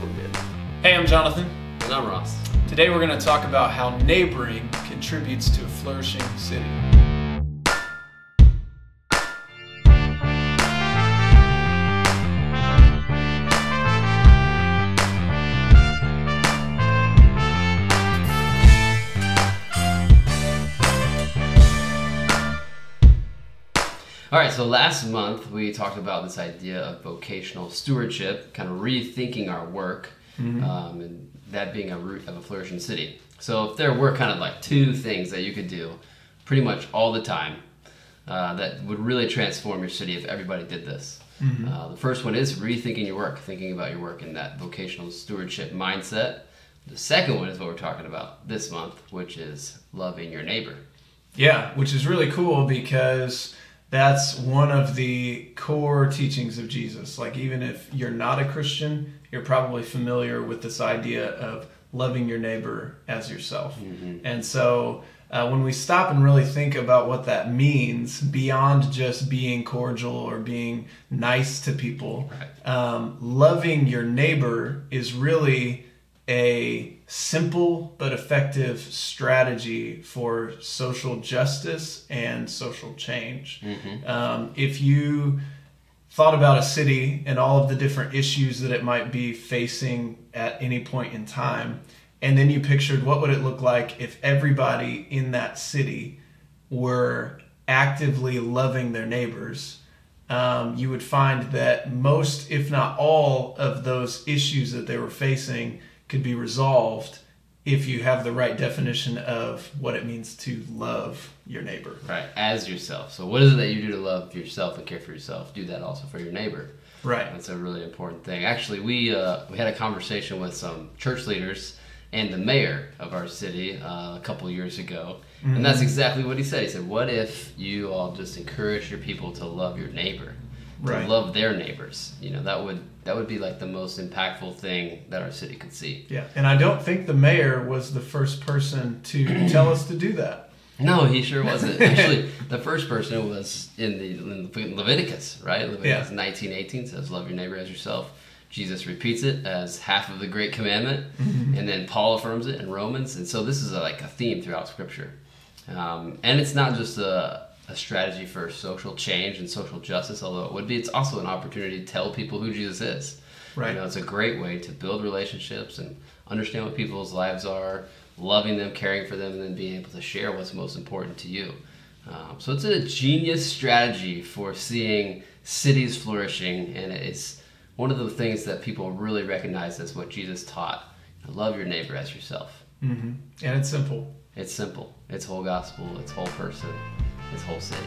Columbia. Hey, I'm Jonathan. And I'm Ross. Today we're going to talk about how neighboring contributes to a flourishing city. All right, so last month we talked about this idea of vocational stewardship, kind of rethinking our work, um, and that being a root of a flourishing city. So, if there were kind of like two things that you could do pretty much all the time uh, that would really transform your city if everybody did this. Uh, the first one is rethinking your work, thinking about your work in that vocational stewardship mindset. The second one is what we're talking about this month, which is loving your neighbor. Yeah, which is really cool because that's one of the core teachings of Jesus. Like, even if you're not a Christian, you're probably familiar with this idea of loving your neighbor as yourself. And so, uh, when we stop and really think about what that means beyond just being cordial or being nice to people, um, loving your neighbor is really a simple but effective strategy for social justice and social change. Um, if you thought about a city and all of the different issues that it might be facing at any point in time, and then you pictured what would it look like if everybody in that city were actively loving their neighbors um, you would find that most, if not all, of those issues that they were facing could be resolved if you have the right definition of what it means to love your neighbor. Right, as yourself. So, what is it that you do to love yourself and care for yourself? Do that also for your neighbor. Right. That's a really important thing. Actually, we uh, we had a conversation with some church leaders and the mayor of our city uh, a couple years ago, and that's exactly what he said. He said, "What if you all just encourage your people to love your neighbor, Right. love their neighbors? You know, that would that would be like the most impactful thing that our city could see." Yeah. And I don't think the mayor was the first person to tell us to do that. No, he sure wasn't. Actually, the first person was in the in Leviticus, right? Leviticus Yeah. nineteen eighteen says, "Love your neighbor as yourself." Jesus repeats it as half of the Great Commandment, and then Paul affirms it in Romans. And so this is a, like a theme throughout Scripture, um, and it's not just a, a strategy for social change and social justice, although it would be. It's also an opportunity to tell people who Jesus is. Right. You know, it's a great way to build relationships and understand what people's lives are, loving them, caring for them, and then being able to share what's most important to you. Um, so it's a genius strategy for seeing cities flourishing, and it's one of the things that people really recognize as what Jesus taught. Love your neighbor as yourself. hmm And it's simple. It's simple. It's whole gospel. It's whole person. It's whole city.